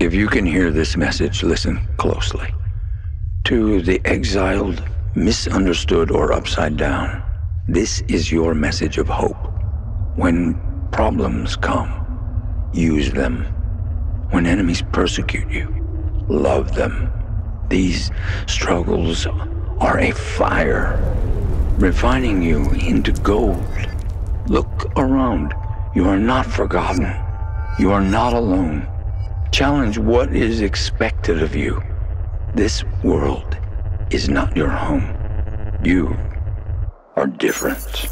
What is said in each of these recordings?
If you can hear this message, listen closely. To the exiled, misunderstood, or upside down, this is your message of hope. When problems come, use them. When enemies persecute you, love them. These struggles are a fire, refining you into gold. Look around. You are not forgotten. You are not alone. Challenge what is expected of you. This world is not your home. You are different.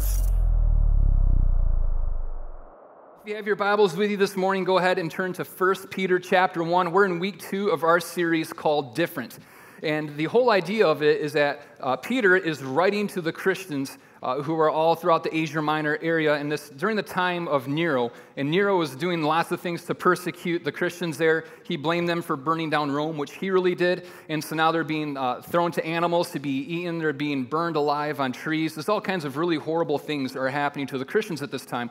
If you have your Bibles with you this morning, go ahead and turn to 1 Peter chapter 1. We're in week two of our series called Different. And the whole idea of it is that uh, Peter is writing to the Christians uh, who are all throughout the Asia Minor area and this during the time of Nero. And Nero was doing lots of things to persecute the Christians there. He blamed them for burning down Rome, which he really did. And so now they're being uh, thrown to animals to be eaten. They're being burned alive on trees. There's all kinds of really horrible things that are happening to the Christians at this time.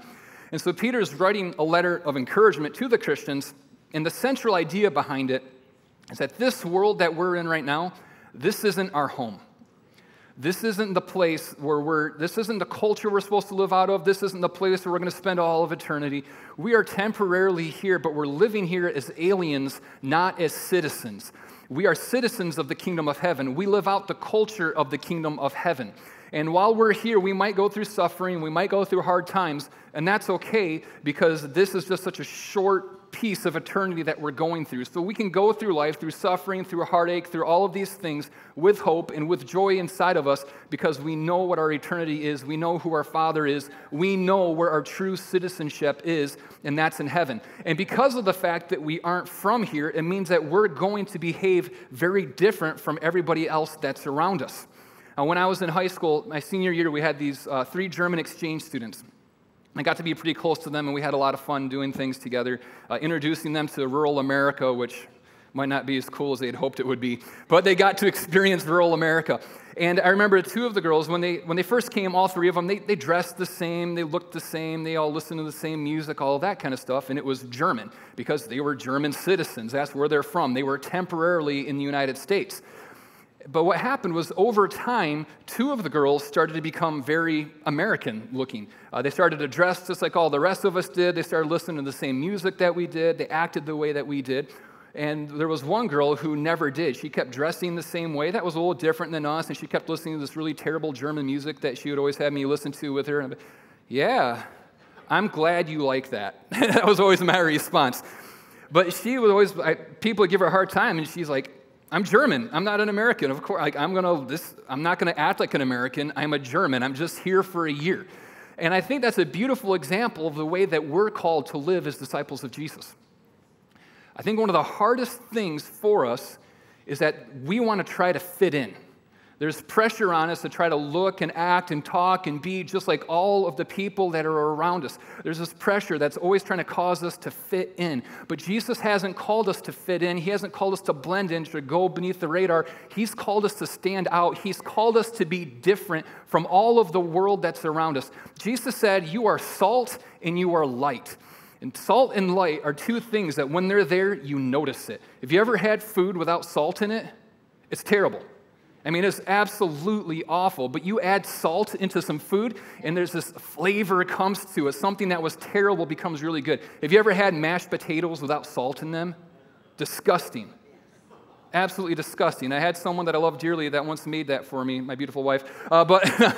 And so Peter is writing a letter of encouragement to the Christians. And the central idea behind it is that this world that we're in right now, this isn't our home. This isn't the place where we're, this isn't the culture we're supposed to live out of. This isn't the place where we're going to spend all of eternity. We are temporarily here, but we're living here as aliens, not as citizens. We are citizens of the kingdom of heaven. We live out the culture of the kingdom of heaven. And while we're here, we might go through suffering, we might go through hard times, and that's okay because this is just such a short piece of eternity that we're going through. So we can go through life, through suffering, through heartache, through all of these things with hope and with joy inside of us because we know what our eternity is. We know who our Father is. We know where our true citizenship is, and that's in heaven. And because of the fact that we aren't from here, it means that we're going to behave very different from everybody else that's around us. Now, when I was in high school, my senior year, we had these uh, three German exchange students. I got to be pretty close to them, and we had a lot of fun doing things together, uh, introducing them to rural America, which might not be as cool as they'd hoped it would be, but they got to experience rural America. And I remember two of the girls, when they, when they first came, all three of them, they, they dressed the same, they looked the same, they all listened to the same music, all that kind of stuff, and it was German because they were German citizens. That's where they're from. They were temporarily in the United States. But what happened was over time, two of the girls started to become very American looking. Uh, they started to dress just like all the rest of us did. They started listening to the same music that we did. They acted the way that we did. And there was one girl who never did. She kept dressing the same way. That was a little different than us. And she kept listening to this really terrible German music that she would always have me listen to with her. And yeah, I'm glad you like that. that was always my response. But she would always, I, people would give her a hard time. And she's like, I'm German. I'm not an American. Of course, like, I'm gonna this. I'm not gonna act like an American. I'm a German. I'm just here for a year, and I think that's a beautiful example of the way that we're called to live as disciples of Jesus. I think one of the hardest things for us is that we want to try to fit in. There's pressure on us to try to look and act and talk and be just like all of the people that are around us. There's this pressure that's always trying to cause us to fit in. But Jesus hasn't called us to fit in. He hasn't called us to blend in, to go beneath the radar. He's called us to stand out. He's called us to be different from all of the world that's around us. Jesus said, You are salt and you are light. And salt and light are two things that when they're there, you notice it. If you ever had food without salt in it, it's terrible. I mean, it's absolutely awful, but you add salt into some food, and there's this flavor comes to it. Something that was terrible becomes really good. Have you ever had mashed potatoes without salt in them? Disgusting. Absolutely disgusting. I had someone that I love dearly that once made that for me, my beautiful wife. Uh, but,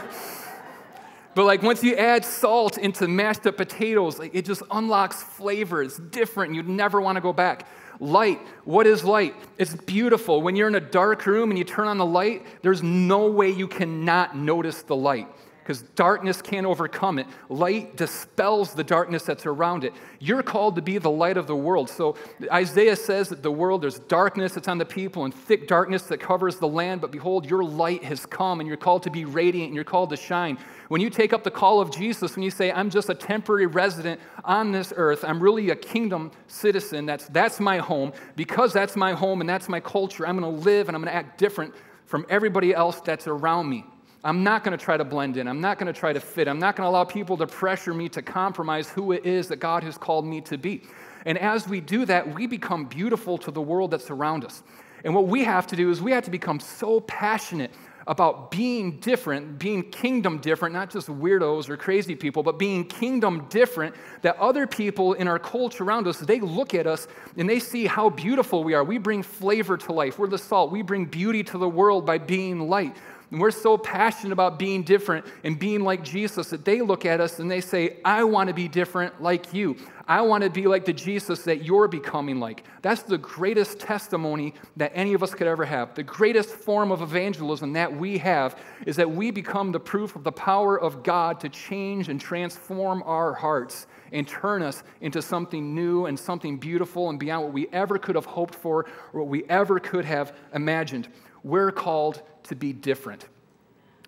but like once you add salt into mashed up potatoes, like, it just unlocks flavor. It's different. You'd never want to go back. Light, what is light? It's beautiful. When you're in a dark room and you turn on the light, there's no way you cannot notice the light because darkness can't overcome it. Light dispels the darkness that's around it. You're called to be the light of the world. So Isaiah says that the world, there's darkness that's on the people and thick darkness that covers the land, but behold, your light has come and you're called to be radiant and you're called to shine. When you take up the call of Jesus, when you say, I'm just a temporary resident on this earth, I'm really a kingdom citizen, that's, that's my home. Because that's my home and that's my culture, I'm going to live and I'm going to act different from everybody else that's around me. I'm not going to try to blend in. I'm not going to try to fit. I'm not going to allow people to pressure me to compromise who it is that God has called me to be. And as we do that, we become beautiful to the world that's around us. And what we have to do is we have to become so passionate about being different, being kingdom different, not just weirdos or crazy people, but being kingdom different, that other people in our culture around us, they look at us and they see how beautiful we are. We bring flavor to life. We're the salt. We bring beauty to the world by being light. And we're so passionate about being different and being like Jesus that they look at us and they say, I want to be different like you. I want to be like the Jesus that you're becoming like. That's the greatest testimony that any of us could ever have. The greatest form of evangelism that we have is that we become the proof of the power of God to change and transform our hearts and turn us into something new and something beautiful and beyond what we ever could have hoped for or what we ever could have imagined. We're called to be different.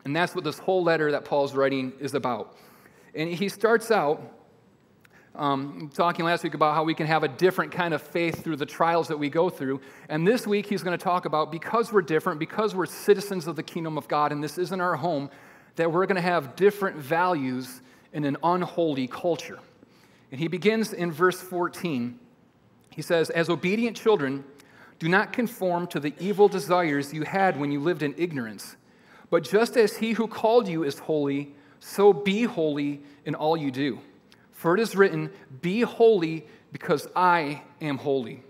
And that's what this whole letter that Paul's writing is about. And he starts out um, talking last week about how we can have a different kind of faith through the trials that we go through. And this week he's going to talk about because we're different, because we're citizens of the kingdom of God, and this isn't our home, that we're going to have different values in an unholy culture. And he begins in verse 14. He says, As obedient children, do not conform to the evil desires you had when you lived in ignorance. But just as he who called you is holy, so be holy in all you do. For it is written, Be holy because I am holy.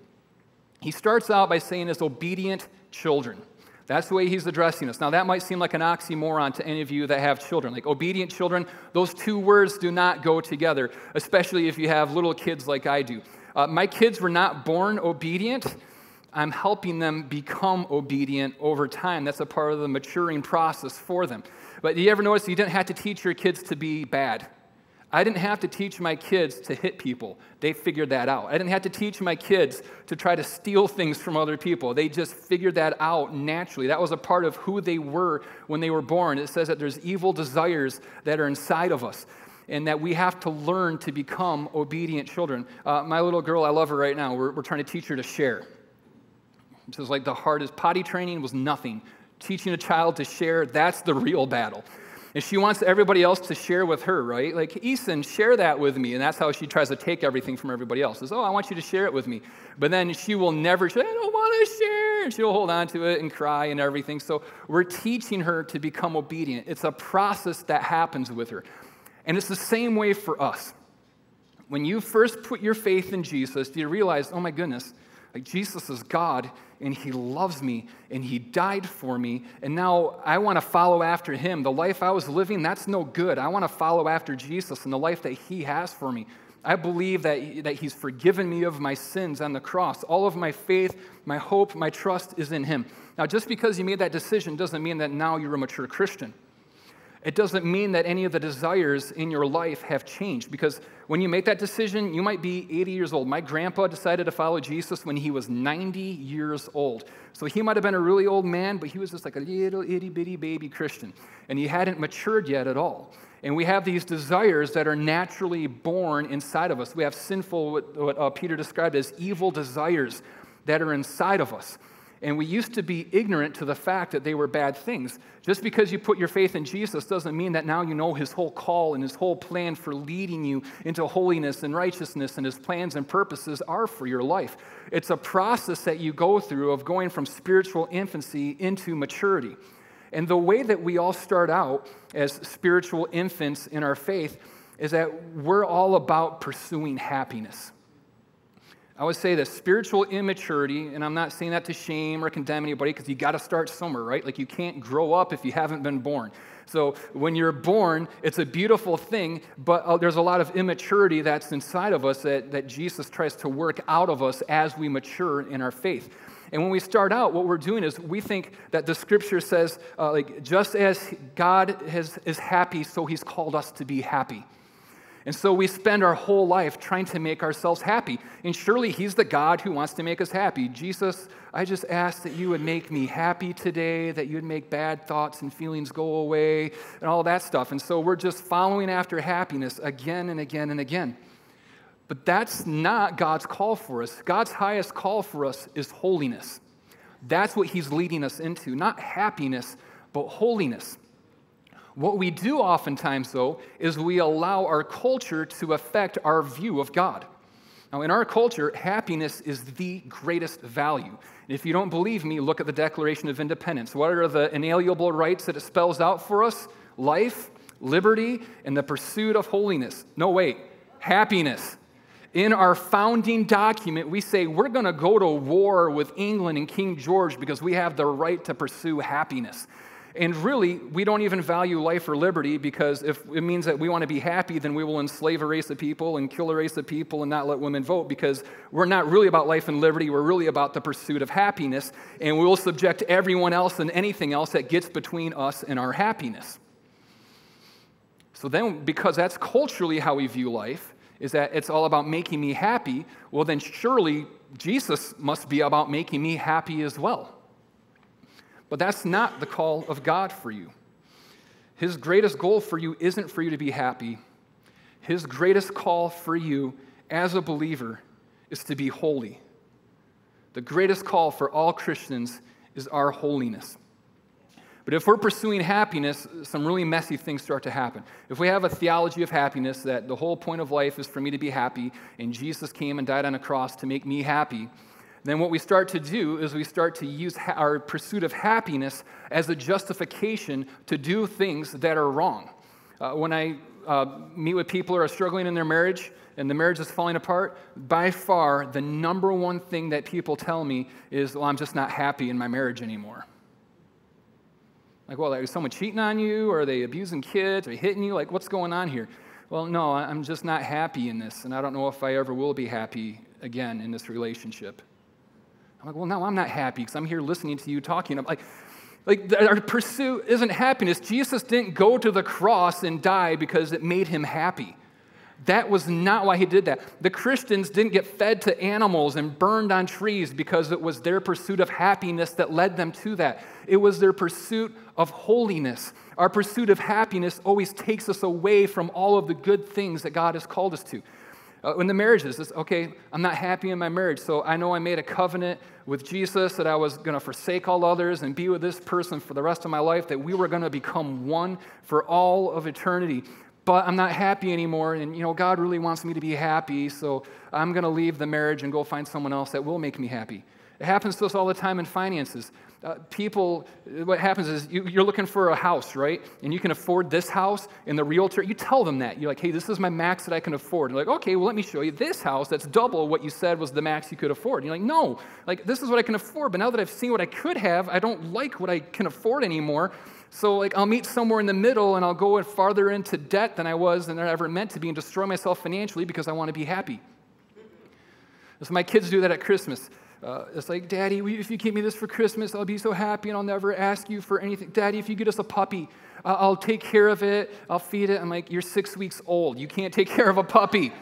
He starts out by saying, as obedient children. That's the way he's addressing us. Now, that might seem like an oxymoron to any of you that have children. Like obedient children, those two words do not go together, especially if you have little kids like I do. Uh, my kids were not born obedient, I'm helping them become obedient over time. That's a part of the maturing process for them. But do you ever notice you didn't have to teach your kids to be bad? I didn't have to teach my kids to hit people. They figured that out. I didn't have to teach my kids to try to steal things from other people. They just figured that out naturally. That was a part of who they were when they were born. It says that there's evil desires that are inside of us and that we have to learn to become obedient children. Uh, my little girl, I love her right now. We're, we're trying to teach her to share. This is like the hardest. Potty training was nothing. Teaching a child to share, that's the real battle. And she wants everybody else to share with her, right? Like, Eason, share that with me. And that's how she tries to take everything from everybody else. Says, oh, I want you to share it with me. But then she will never, say, I don't want to share. And she'll hold on to it and cry and everything. So we're teaching her to become obedient. It's a process that happens with her. And it's the same way for us. When you first put your faith in Jesus, do you realize, oh my goodness, like Jesus is God and he loves me and he died for me and now I want to follow after him. The life I was living, that's no good. I want to follow after Jesus and the life that he has for me. I believe that, that he's forgiven me of my sins on the cross. All of my faith, my hope, my trust is in him. Now, just because you made that decision doesn't mean that now you're a mature Christian. It doesn't mean that any of the desires in your life have changed because when you make that decision, you might be 80 years old. My grandpa decided to follow Jesus when he was 90 years old. So he might have been a really old man, but he was just like a little itty bitty baby Christian. And he hadn't matured yet at all. And we have these desires that are naturally born inside of us. We have sinful, what, what uh, Peter described as evil desires that are inside of us. And we used to be ignorant to the fact that they were bad things. Just because you put your faith in Jesus doesn't mean that now you know his whole call and his whole plan for leading you into holiness and righteousness and his plans and purposes are for your life. It's a process that you go through of going from spiritual infancy into maturity. And the way that we all start out as spiritual infants in our faith is that we're all about pursuing happiness. I would say that spiritual immaturity, and I'm not saying that to shame or condemn anybody because you got to start somewhere, right? Like you can't grow up if you haven't been born. So when you're born, it's a beautiful thing, but uh, there's a lot of immaturity that's inside of us that, that Jesus tries to work out of us as we mature in our faith. And when we start out, what we're doing is we think that the scripture says, uh, like, just as God has, is happy, so he's called us to be happy. And so we spend our whole life trying to make ourselves happy. And surely He's the God who wants to make us happy. Jesus, I just ask that you would make me happy today, that you would make bad thoughts and feelings go away, and all that stuff. And so we're just following after happiness again and again and again. But that's not God's call for us. God's highest call for us is holiness. That's what He's leading us into, not happiness, but holiness. What we do oftentimes, though, is we allow our culture to affect our view of God. Now, in our culture, happiness is the greatest value. And if you don't believe me, look at the Declaration of Independence. What are the inalienable rights that it spells out for us? Life, liberty, and the pursuit of holiness. No, wait, happiness. In our founding document, we say we're going to go to war with England and King George because we have the right to pursue happiness. And really, we don't even value life or liberty because if it means that we want to be happy, then we will enslave a race of people and kill a race of people and not let women vote because we're not really about life and liberty. We're really about the pursuit of happiness. And we will subject everyone else and anything else that gets between us and our happiness. So then, because that's culturally how we view life, is that it's all about making me happy, well, then surely Jesus must be about making me happy as well. But that's not the call of God for you. His greatest goal for you isn't for you to be happy. His greatest call for you as a believer is to be holy. The greatest call for all Christians is our holiness. But if we're pursuing happiness, some really messy things start to happen. If we have a theology of happiness that the whole point of life is for me to be happy, and Jesus came and died on a cross to make me happy, then what we start to do is we start to use our pursuit of happiness as a justification to do things that are wrong. Uh, when I uh, meet with people who are struggling in their marriage and the marriage is falling apart, by far the number one thing that people tell me is, well, I'm just not happy in my marriage anymore. Like, well, is someone cheating on you? Or are they abusing kids? Are they hitting you? Like, what's going on here? Well, no, I'm just not happy in this, and I don't know if I ever will be happy again in this relationship. I'm like, well, no, I'm not happy because I'm here listening to you talking. I'm like, like our pursuit isn't happiness. Jesus didn't go to the cross and die because it made him happy. That was not why he did that. The Christians didn't get fed to animals and burned on trees because it was their pursuit of happiness that led them to that. It was their pursuit of holiness. Our pursuit of happiness always takes us away from all of the good things that God has called us to. Uh, in the marriages, it's okay, I'm not happy in my marriage, so I know I made a covenant with Jesus that I was going to forsake all others and be with this person for the rest of my life, that we were going to become one for all of eternity. But I'm not happy anymore, and you know, God really wants me to be happy, so I'm going to leave the marriage and go find someone else that will make me happy. It happens to us all the time in finances. Uh, people, what happens is you, are looking for a house, right? And you can afford this house, and the realtor, you tell them that. You're like, hey, this is my max that I can afford. And like, okay, well, let me show you this house that's double what you said was the max you could afford. And you're like, no, like, this is what I can afford, but now that I've seen what I could have, I don't like what I can afford anymore. So, like, I'll meet somewhere in the middle and I'll go farther into debt than I was than I ever meant to be and destroy myself financially because I want to be happy. So, my kids do that at Christmas. Uh, it's like, Daddy, if you give me this for Christmas, I'll be so happy and I'll never ask you for anything. Daddy, if you get us a puppy, uh, I'll take care of it, I'll feed it. I'm like, You're six weeks old. You can't take care of a puppy.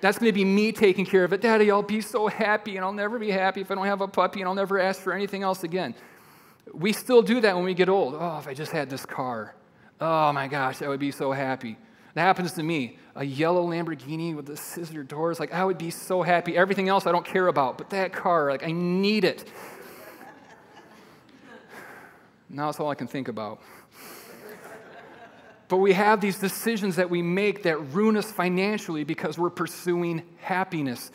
That's going to be me taking care of it. Daddy, I'll be so happy and I'll never be happy if I don't have a puppy and I'll never ask for anything else again. We still do that when we get old. Oh, if I just had this car. Oh my gosh, I would be so happy. That happens to me. A yellow Lamborghini with the scissor doors. Like, I would be so happy. Everything else I don't care about, but that car, like, I need it. now that's all I can think about. But we have these decisions that we make that ruin us financially because we're pursuing happiness.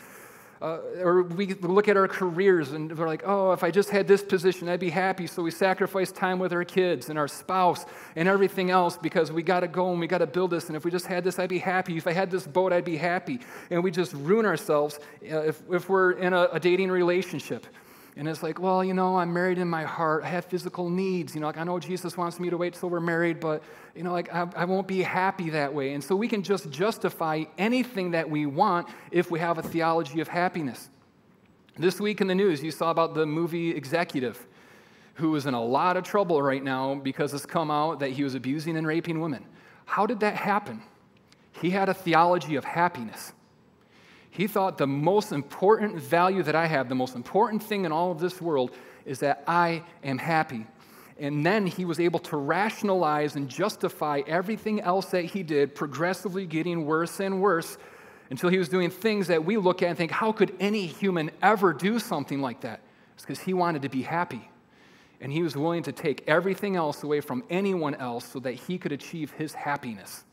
Uh, or we look at our careers and we're like, oh, if I just had this position, I'd be happy. So we sacrifice time with our kids and our spouse and everything else because we got to go and we got to build this. And if we just had this, I'd be happy. If I had this boat, I'd be happy. And we just ruin ourselves uh, if, if we're in a, a dating relationship. And it's like, well, you know, I'm married in my heart. I have physical needs. You know, like I know Jesus wants me to wait till we're married, but, you know, like I, I, won't be happy that way. And so we can just justify anything that we want if we have a theology of happiness. This week in the news, you saw about the movie Executive, who is in a lot of trouble right now because it's come out that he was abusing and raping women. How did that happen? He had a theology of happiness. He thought the most important value that I have, the most important thing in all of this world, is that I am happy. And then he was able to rationalize and justify everything else that he did, progressively getting worse and worse until he was doing things that we look at and think, how could any human ever do something like that? It's because he wanted to be happy. And he was willing to take everything else away from anyone else so that he could achieve his happiness.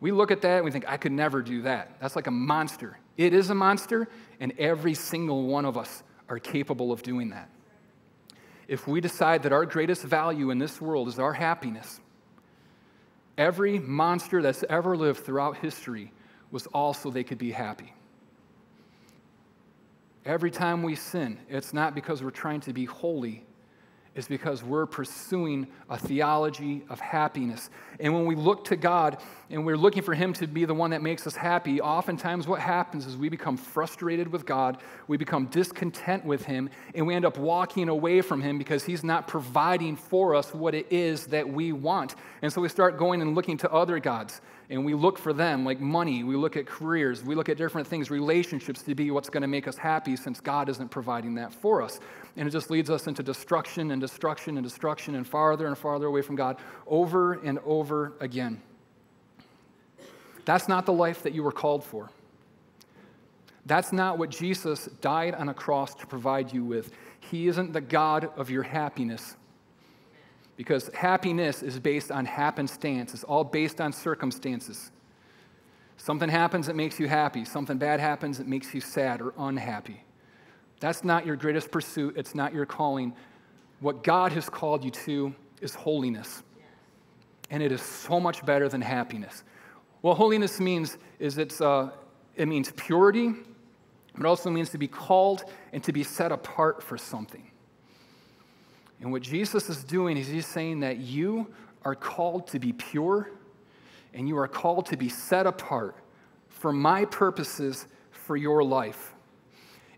We look at that and we think, I could never do that. That's like a monster. It is a monster, and every single one of us are capable of doing that. If we decide that our greatest value in this world is our happiness, every monster that's ever lived throughout history was also they could be happy. Every time we sin, it's not because we're trying to be holy, is because we're pursuing a theology of happiness. And when we look to God and we're looking for Him to be the one that makes us happy, oftentimes what happens is we become frustrated with God, we become discontent with Him, and we end up walking away from Him because He's not providing for us what it is that we want. And so we start going and looking to other gods and we look for them like money, we look at careers, we look at different things, relationships to be what's going to make us happy since God isn't providing that for us. And it just leads us into destruction and destruction and destruction and farther and farther away from God over and over again. That's not the life that you were called for. That's not what Jesus died on a cross to provide you with. He isn't the God of your happiness because happiness is based on happenstance, it's all based on circumstances. Something happens that makes you happy, something bad happens that makes you sad or unhappy. That's not your greatest pursuit, it's not your calling. What God has called you to is holiness. And it is so much better than happiness. What holiness means is it's, uh, it means purity, it also means to be called and to be set apart for something. And what Jesus is doing is he's saying that you are called to be pure and you are called to be set apart for my purposes for your life.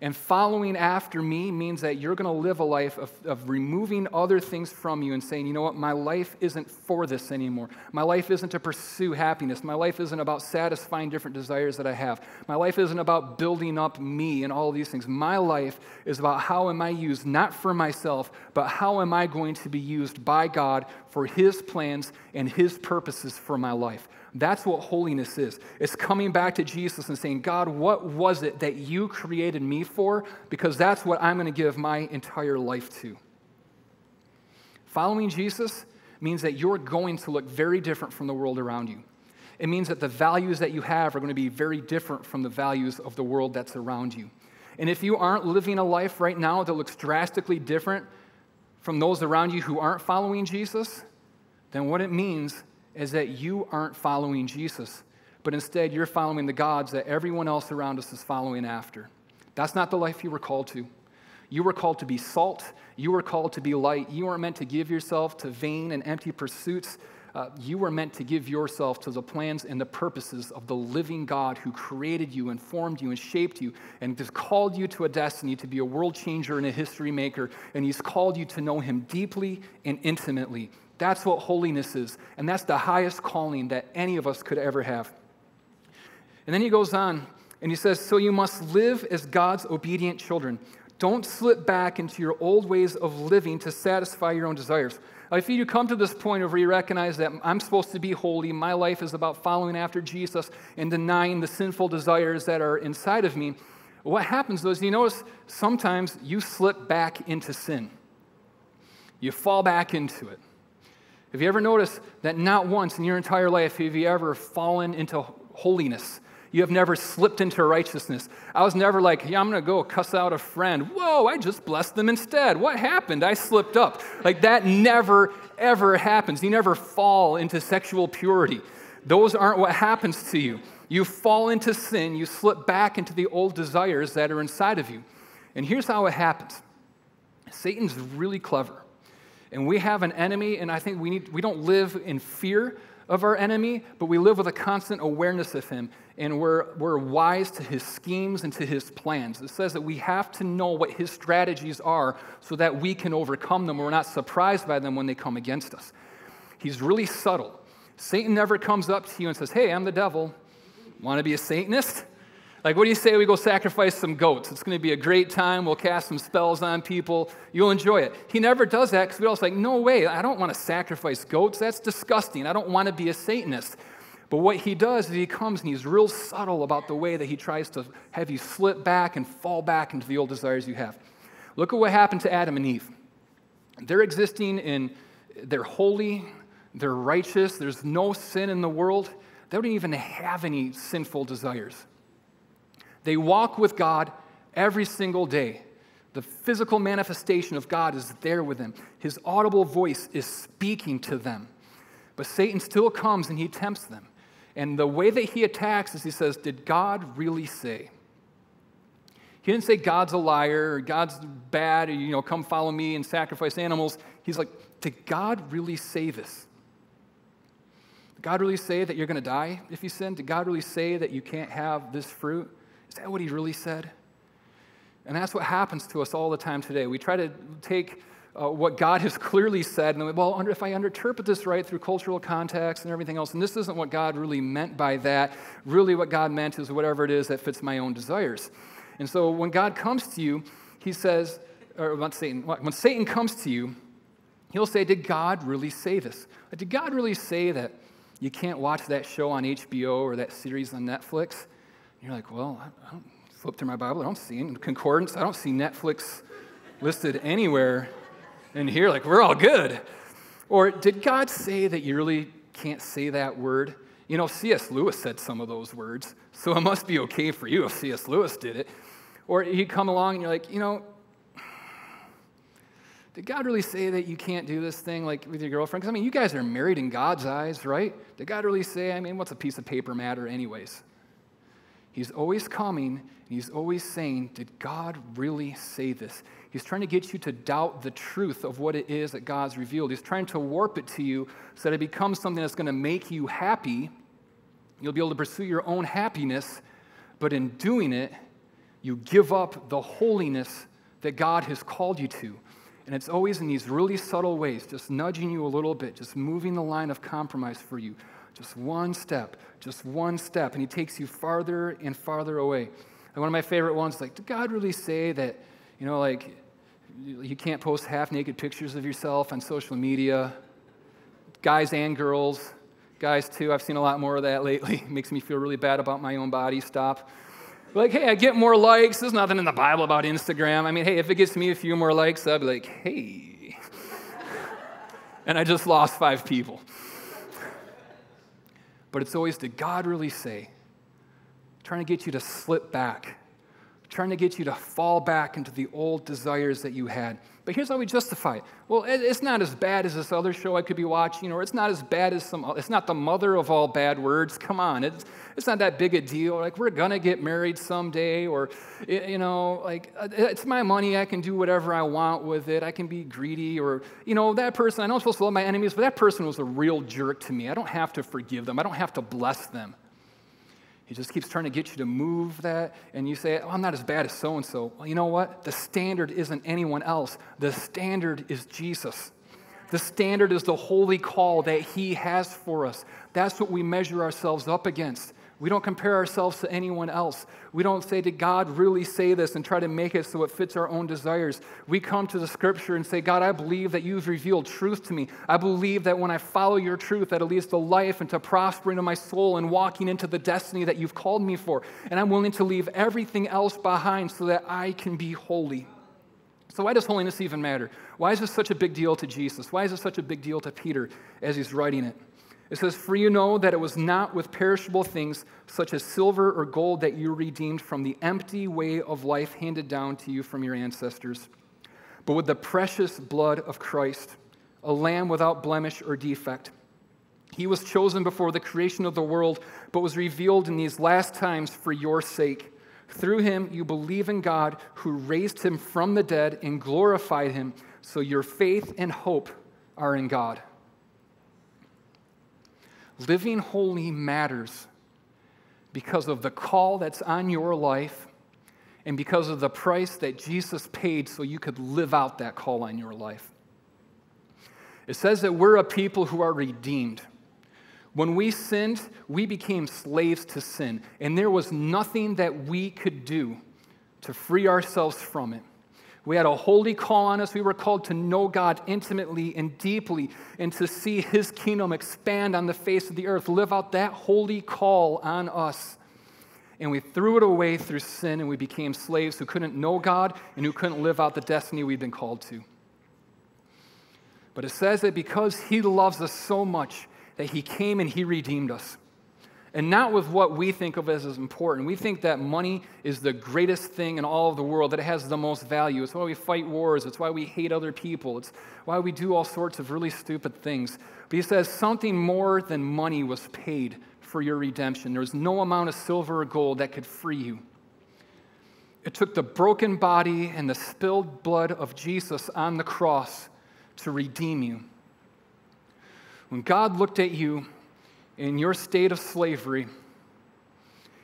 And following after me means that you're going to live a life of, of, removing other things from you and saying, you know what, my life isn't for this anymore. My life isn't to pursue happiness. My life isn't about satisfying different desires that I have. My life isn't about building up me and all these things. My life is about how am I used, not for myself, but how am I going to be used by God for His plans and His purposes for my life. That's what holiness is. It's coming back to Jesus and saying, God, what was it that you created me for? Because that's what I'm going to give my entire life to. Following Jesus means that you're going to look very different from the world around you. It means that the values that you have are going to be very different from the values of the world that's around you. And if you aren't living a life right now that looks drastically different from those around you who aren't following Jesus, then what it means is that you aren't following Jesus, but instead you're following the gods that everyone else around us is following after. That's not the life you were called to. You were called to be salt. You were called to be light. You weren't meant to give yourself to vain and empty pursuits. Uh, you were meant to give yourself to the plans and the purposes of the living God who created you and formed you and shaped you and has called you to a destiny to be a world changer and a history maker. And He's called you to know Him deeply and intimately. That's what holiness is. And that's the highest calling that any of us could ever have. And then he goes on and he says, So you must live as God's obedient children. Don't slip back into your old ways of living to satisfy your own desires. If you come to this point of where you recognize that I'm supposed to be holy, my life is about following after Jesus and denying the sinful desires that are inside of me, what happens though is you notice sometimes you slip back into sin. You fall back into it. Have you ever noticed that not once in your entire life have you ever fallen into holiness? You have never slipped into righteousness. I was never like, yeah, I'm going to go cuss out a friend. Whoa, I just blessed them instead. What happened? I slipped up. Like that never, ever happens. You never fall into sexual purity. Those aren't what happens to you. You fall into sin, you slip back into the old desires that are inside of you. And here's how it happens Satan's really clever. And we have an enemy, and I think we, need, we don't live in fear of our enemy, but we live with a constant awareness of him, and we're, we're wise to his schemes and to his plans. It says that we have to know what his strategies are so that we can overcome them. We're not surprised by them when they come against us. He's really subtle. Satan never comes up to you and says, Hey, I'm the devil. Want to be a Satanist? Like, what do you say we go sacrifice some goats? It's going to be a great time. We'll cast some spells on people. You'll enjoy it. He never does that because we're all like, no way, I don't want to sacrifice goats. That's disgusting. I don't want to be a Satanist. But what he does is he comes and he's real subtle about the way that he tries to have you slip back and fall back into the old desires you have. Look at what happened to Adam and Eve. They're existing in, they're holy, they're righteous, there's no sin in the world. They don't even have any sinful desires. They walk with God every single day. The physical manifestation of God is there with them. His audible voice is speaking to them. But Satan still comes and he tempts them. And the way that he attacks is he says, Did God really say? He didn't say God's a liar or God's bad or, you know, come follow me and sacrifice animals. He's like, Did God really say this? Did God really say that you're going to die if you sin? Did God really say that you can't have this fruit? Is that what he really said? And that's what happens to us all the time today. We try to take uh, what God has clearly said, and well, if I interpret this right through cultural context and everything else, and this isn't what God really meant by that, really what God meant is whatever it is that fits my own desires. And so when God comes to you, he says, or when Satan, when Satan comes to you, he'll say, Did God really say this? Did God really say that you can't watch that show on HBO or that series on Netflix? You're like, Well, I don't flip through my Bible, I don't see. In concordance, I don't see Netflix listed anywhere in here. Like, we're all good. Or did God say that you really can't say that word? You know, C.S. Lewis said some of those words, so it must be okay for you if C.S. Lewis did it. Or he'd come along and you're like, you know, did God really say that you can't do this thing like with your girlfriend? Because I mean, you guys are married in God's eyes, right? Did God really say, I mean, what's a piece of paper matter, anyways? He's always coming and he's always saying, Did God really say this? He's trying to get you to doubt the truth of what it is that God's revealed. He's trying to warp it to you so that it becomes something that's going to make you happy. You'll be able to pursue your own happiness, but in doing it, you give up the holiness that God has called you to. And it's always in these really subtle ways, just nudging you a little bit, just moving the line of compromise for you. Just one step, just one step. And He takes you farther and farther away. And one of my favorite ones, is like, did God really say that, you know, like, you can't post half naked pictures of yourself on social media? Guys and girls, guys too. I've seen a lot more of that lately. It makes me feel really bad about my own body. Stop. Like, hey, I get more likes. There's nothing in the Bible about Instagram. I mean, hey, if it gets me a few more likes, I'd be like, hey. and I just lost five people. But it's always, did God really say? Trying to get you to slip back, trying to get you to fall back into the old desires that you had. But here's how we justify it. Well, it's not as bad as this other show I could be watching, or it's not as bad as some, it's not the mother of all bad words. Come on, it's, it's not that big a deal. Like, we're going to get married someday, or, you know, like, uh, it's my money. I can do whatever I want with it. I can be greedy, or, you know, that person, I know I'm supposed to love my enemies, but that person was a real jerk to me. I don't have to forgive them, I don't have to bless them. He just keeps trying to get you to move that, and you say, oh, I'm not as bad as so and so. Well, you know what? The standard isn't anyone else, the standard is Jesus. The standard is the holy call that He has for us. That's what we measure ourselves up against. We don't compare ourselves to anyone else. We don't say, Did God really say this and try to make it so it fits our own desires? We come to the scripture and say, God, I believe that you've revealed truth to me. I believe that when I follow your truth, that it leads to life and to prospering of my soul and walking into the destiny that you've called me for. And I'm willing to leave everything else behind so that I can be holy. So, why does holiness even matter? Why is this such a big deal to Jesus? Why is this such a big deal to Peter as he's writing it? It says, For you know that it was not with perishable things such as silver or gold that you redeemed from the empty way of life handed down to you from your ancestors, but with the precious blood of Christ, a lamb without blemish or defect. He was chosen before the creation of the world, but was revealed in these last times for your sake. Through him, you believe in God, who raised him from the dead and glorified him, so your faith and hope are in God. Living holy matters because of the call that's on your life and because of the price that Jesus paid so you could live out that call on your life. It says that we're a people who are redeemed. When we sinned, we became slaves to sin, and there was nothing that we could do to free ourselves from it. We had a holy call on us. We were called to know God intimately and deeply and to see His kingdom expand on the face of the earth, live out that holy call on us. And we threw it away through sin and we became slaves who couldn't know God and who couldn't live out the destiny we'd been called to. But it says that because He loves us so much, that He came and He redeemed us. And not with what we think of as, important. We think that money is the greatest thing in all of the world, that it has the most value. It's why we fight wars, it's why we hate other people, it's why we do all sorts of really stupid things. But he says something more than money was paid for your redemption. There was no amount of silver or gold that could free you. It took the broken body and the spilled blood of Jesus on the cross to redeem you. When God looked at you, in your state of slavery,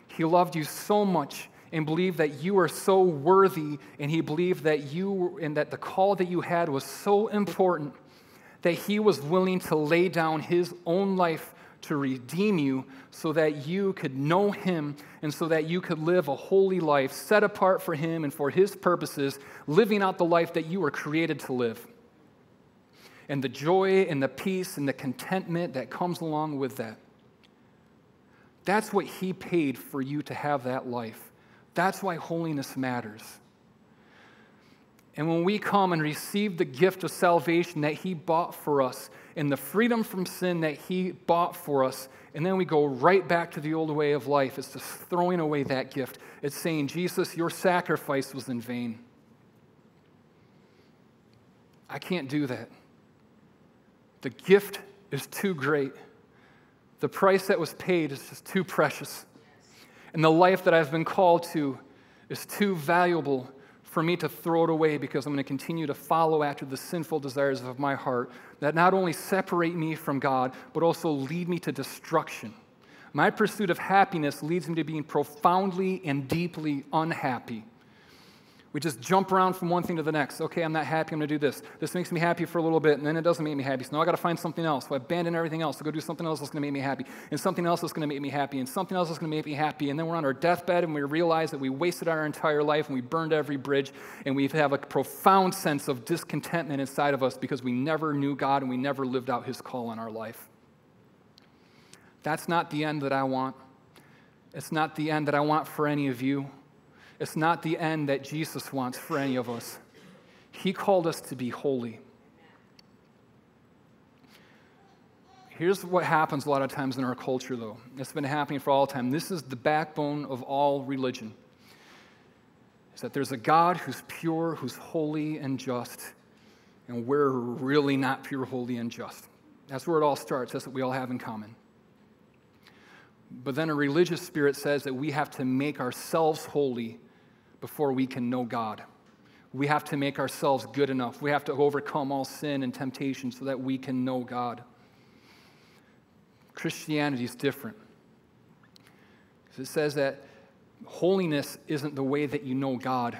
he loved you so much and believed that you were so worthy, and he believed that you and that the call that you had was so important that he was willing to lay down his own life to redeem you so that you could know him and so that you could live a holy life set apart for him and for his purposes, living out the life that you were created to live. And the joy and the peace and the contentment that comes along with that. That's what He paid for you to have that life. That's why holiness matters. And when we come and receive the gift of salvation that He bought for us and the freedom from sin that He bought for us, and then we go right back to the old way of life, it's just throwing away that gift. It's saying, Jesus, your sacrifice was in vain. I can't do that. The gift is too great. The price that was paid is just too precious. And the life that I've been called to is too valuable for me to throw it away because I'm going to continue to follow after the sinful desires of my heart that not only separate me from God, but also lead me to destruction. My pursuit of happiness leads me to being profoundly and deeply unhappy. We just jump around from one thing to the next. Okay, I'm not happy. I'm to do this. This makes me happy for a little bit, and then it doesn't make me happy. So now I got to find something else. So I abandon everything else to go do something else that's to make me happy, and something else that's to make me happy, and something else that's to make me happy. And then we're on our deathbed, and we realize that we wasted our entire life, and we burned every bridge, and we have a profound sense of discontentment inside of us because we never knew God and we never lived out His call in our life. That's not the end that I want. It's not the end that I want for any of you. It's not the end that Jesus wants for any of us. He called us to be holy. Here's what happens a lot of times in our culture, though. It's been happening for all time. This is the backbone of all religion. Is that there's a God who's pure, who's holy and just, and we're really not pure, holy, and just. That's where it all starts. That's what we all have in common. But then a religious spirit says that we have to make ourselves holy before we can know God. We have to make ourselves good enough. We have to overcome all sin and temptation so that we can know God. Christianity is different. It says that holiness isn't the way that you know God.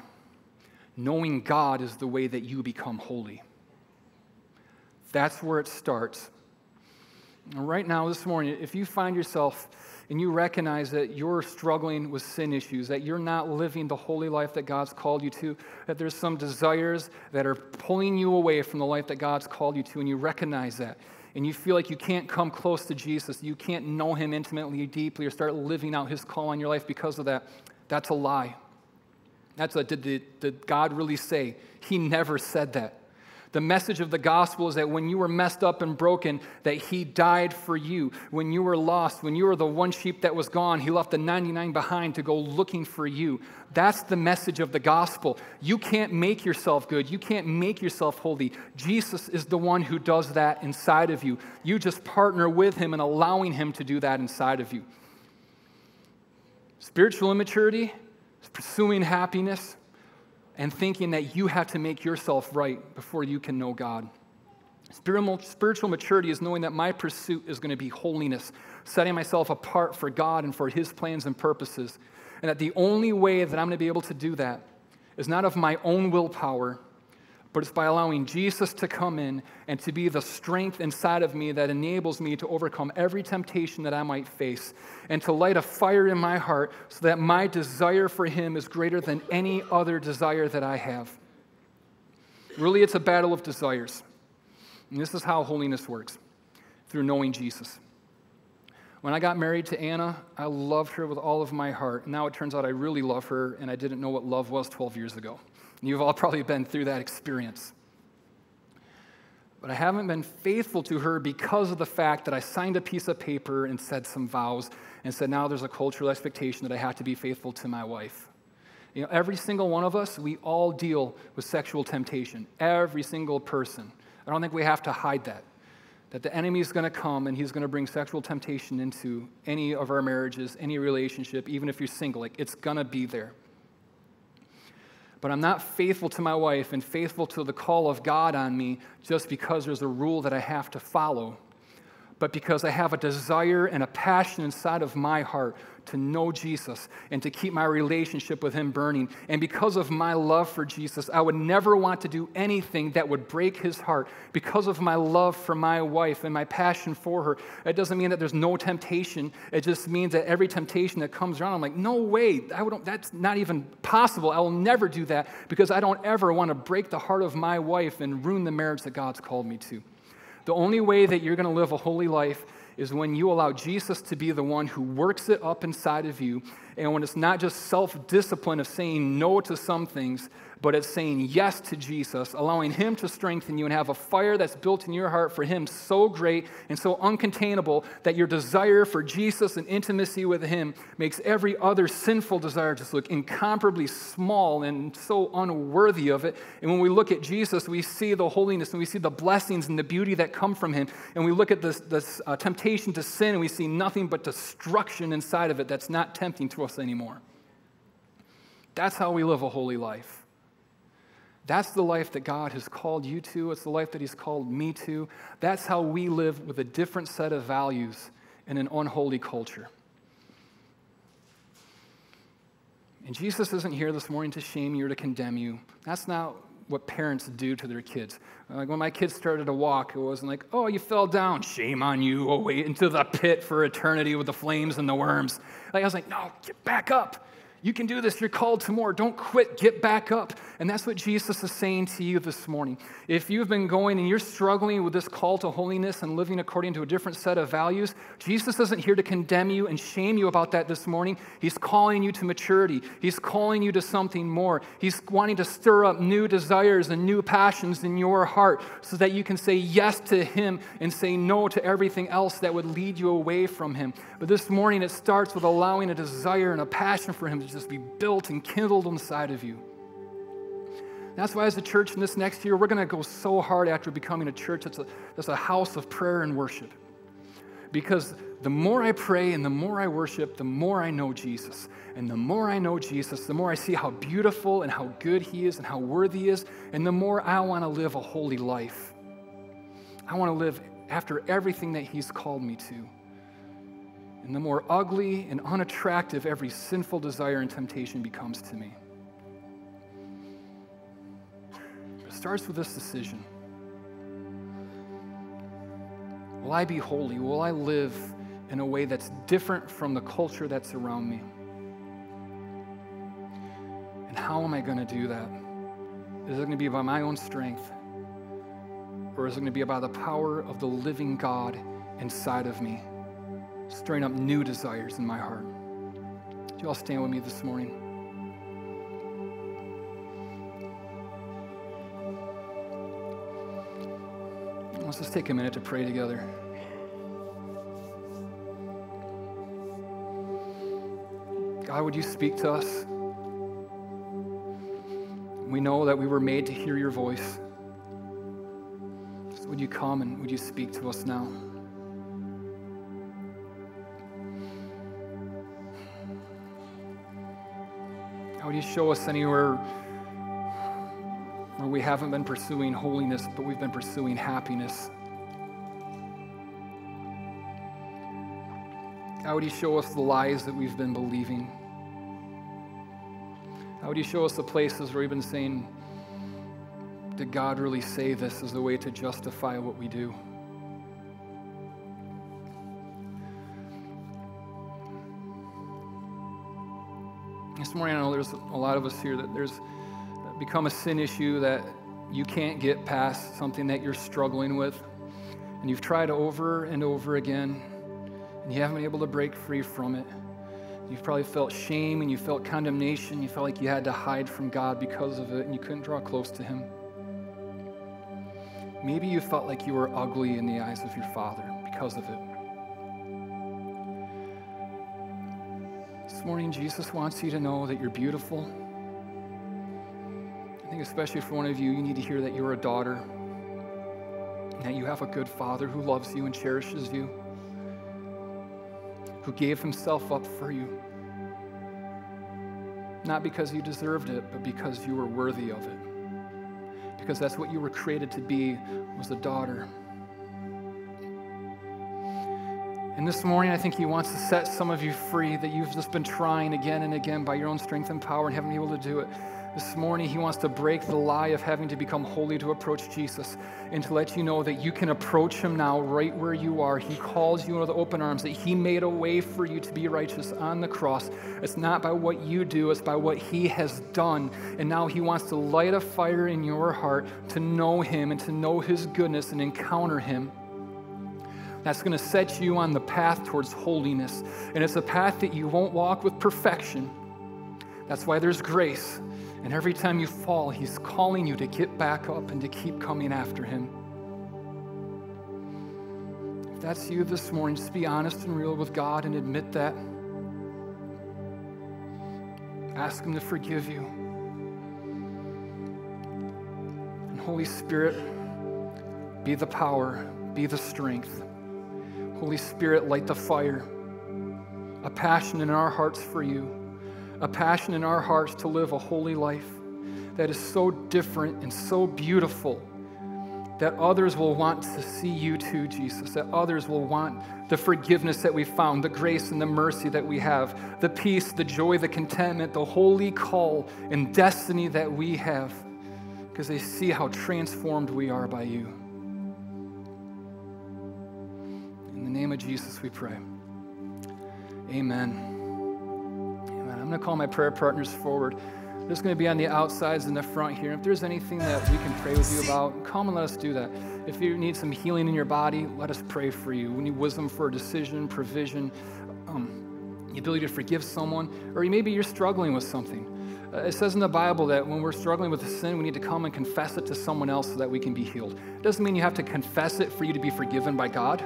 Knowing God is the way that you become holy. That's where it starts. Right now, this morning, if you find yourself and you recognize that you're struggling with sin issues, that you're not living the holy life that God's called you to, that there's some desires that are pulling you away from the life that God's called you to, and you recognize that, and you feel like you can't come close to Jesus, you can't know Him intimately, deeply, or start living out His call on your life because of that, that's a lie. That's a, did, did, did God really say? He never said that. The message of the gospel is that when you were messed up and broken, that he died for you. When you were lost, when you were the one sheep that was gone, he left the 99 behind to go looking for you. That's the message of the gospel. You can't make yourself good. You can't make yourself holy. Jesus is the one who does that inside of you. You just partner with him and allowing him to do that inside of you. Spiritual immaturity is pursuing happiness and thinking that you have to make yourself right before you can know God. Spiritual maturity is knowing that my pursuit is going to be holiness, setting myself apart for God and for His plans and purposes. And that the only way that I'm going to be able to do that is not of my own willpower, but it's by allowing Jesus to come in and to be the strength inside of me that enables me to overcome every temptation that I might face and to light a fire in my heart so that my desire for Him is greater than any other desire that I have. Really, it's a battle of desires. And this is how holiness works through knowing Jesus. When I got married to Anna, I loved her with all of my heart. Now it turns out I really love her, and I didn't know what love was 12 years ago. You've all probably been through that experience. but I haven't been faithful to her because of the fact that I signed a piece of paper and said some vows and said now there's a cultural expectation that I have to be faithful to my wife. You know, every single one of us, we all deal with sexual temptation. Every single person. I don't think we have to hide that. That the enemy is going to come and he's going to bring sexual temptation into any of our marriages, any relationship, even if you're single. Like, it's going to be there but I'm not faithful to my wife and faithful to the call of God on me just because there's a rule that I have to follow, but because I have a desire and a passion inside of my heart to know Jesus and to keep my relationship with Him burning. And because of my love for Jesus, I would never want to do anything that would break His heart. Because of my love for my wife and my passion for her, it doesn't mean that there's no temptation. It just means that every temptation that comes around, I'm like, no way, that's not even possible. I will never do that because I don't ever want to break the heart of my wife and ruin the marriage that God's called me to. The only way that you're going to live a holy life is when you allow Jesus to be the one who works it up inside of you. And when it's not just self discipline of saying no to some things, but it's saying yes to Jesus, allowing Him to strengthen you and have a fire that's built in your heart for Him so great and so uncontainable that your desire for Jesus and intimacy with Him makes every other sinful desire just look incomparably small and so unworthy of it. And when we look at Jesus, we see the holiness and we see the blessings and the beauty that come from Him. And we look at this, this uh, temptation to sin and we see nothing but destruction inside of it that's not tempting to us anymore. That's how we live a holy life. That's the life that God has called you to. It's the life that He's called me to. That's how we live with a different set of values in an unholy culture. And Jesus isn't here this morning to shame you or to condemn you. That's not what parents do to their kids. Like when my kids started to walk, it wasn't like, oh, you fell down, shame on you, oh, wait into the pit for eternity with the flames and the worms. Like I was like, no, get back up. You can do this. You're called to more. Don't quit. Get back up. And that's what Jesus is saying to you this morning. If you've been going and you're struggling with this call to holiness and living according to a different set of values, Jesus isn't here to condemn you and shame you about that this morning. He's calling you to maturity. He's calling you to something more. He's wanting to stir up new desires and new passions in your heart so that you can say yes to Him and say no to everything else that would lead you away from Him. But this morning, it starts with allowing a desire and a passion for Him just be built and kindled inside of you. That's why, as a church in this next year, we're going to go so hard after becoming a church that's a, that's a house of prayer and worship. Because the more I pray and the more I worship, the more I know Jesus. And the more I know Jesus, the more I see how beautiful and how good He is and how worthy He is, and the more I want to live a holy life. I want to live after everything that He's called me to and the more ugly and unattractive every sinful desire and temptation becomes to me. It starts with this decision Will I be holy? Will I live in a way that's different from the culture that's around me? And how am I going to do that? Is it going to be by my own strength? Or is it going to be by the power of the living God inside of me? Stirring up new desires in my heart. Do you all stand with me this morning? Let's just take a minute to pray together. God, would you speak to us? We know that we were made to hear your voice. So would you come and would you speak to us now? You show us anywhere where we haven't been pursuing holiness, but we've been pursuing happiness? How would you show us the lies that we've been believing? How would you show us the places where we've been saying, did God really say this as a way to justify what we do? This morning, I know there's a lot of us here that there's become a sin issue that you can't get past, something that you're struggling with. And you've tried over and over again, and you haven't been able to break free from it. You've probably felt shame and you felt condemnation. You felt like you had to hide from God because of it, and you couldn't draw close to Him. Maybe you felt like you were ugly in the eyes of your father because of it. Morning, Jesus wants you to know that you're beautiful. I think, especially for one of you, you need to hear that you're a daughter, that you have a good father who loves you and cherishes you, who gave himself up for you. Not because you deserved it, but because you were worthy of it. Because that's what you were created to be, was a daughter. And this morning, I think He wants to set some of you free that you've just been trying again and again by your own strength and power and haven't been able to do it. This morning, He wants to break the lie of having to become holy to approach Jesus and to let you know that you can approach Him now right where you are. He calls you the open arms, that He made a way for you to be righteous on the cross. It's not by what you do, it's by what He has done. And now He wants to light a fire in your heart to know Him and to know His goodness and encounter Him that's going to set you on the path towards holiness. And it's a path that you won't walk with perfection. That's why there's grace. And every time you fall, He's calling you to get back up and to keep coming after Him. If that's you this morning, just be honest and real with God and admit that. Ask Him to forgive you. And Holy Spirit, be the power, be the strength. Holy Spirit, light the fire. A passion in our hearts for you, a passion in our hearts to live a holy life that is so different and so beautiful that others will want to see you too, Jesus, that others will want the forgiveness that we found, the grace and the mercy that we have, the peace, the joy, the contentment, the holy call and destiny that we have, because they see how transformed we are by you. Name of Jesus, we pray. Amen. Amen. I'm going to call my prayer partners forward. They're just going to be on the outsides and the front here. If there's anything that we can pray with you about, come and let us do that. If you need some healing in your body, let us pray for you. We need wisdom for a decision, provision, um, the ability to forgive someone, or maybe you're struggling with something. Uh, it says in the Bible that when we're struggling with a sin, we need to come and confess it to someone else so that we can be healed. It doesn't mean you have to confess it for you to be forgiven by God.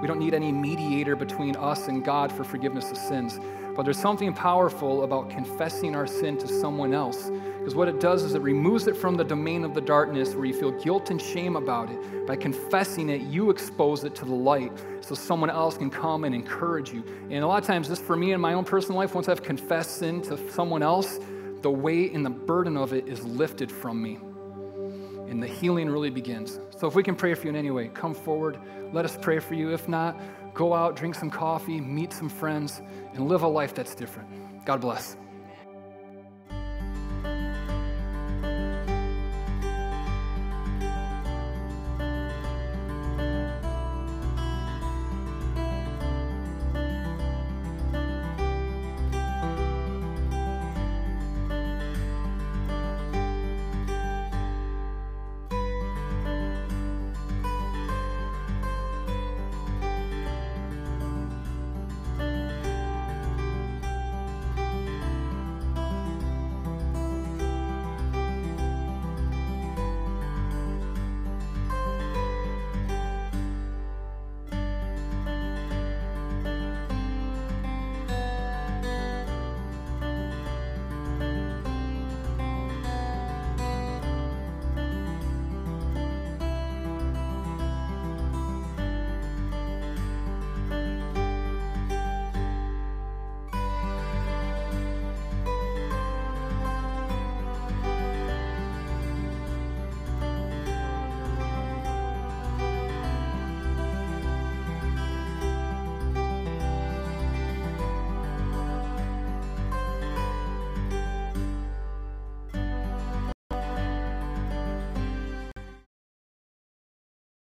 We don't need any mediator between us and God for forgiveness of sins. But there's something powerful about confessing our sin to someone else. Because what it does is it removes it from the domain of the darkness where you feel guilt and shame about it. By confessing it, you expose it to the light so someone else can come and encourage you. And a lot of times, just for me in my own personal life, once I've confessed sin to someone else, the weight and the burden of it is lifted from me. And the healing really begins. So if we can pray for you in any way, come forward. Let us pray for you. If not, go out, drink some coffee, meet some friends, and live a life that's different. God bless.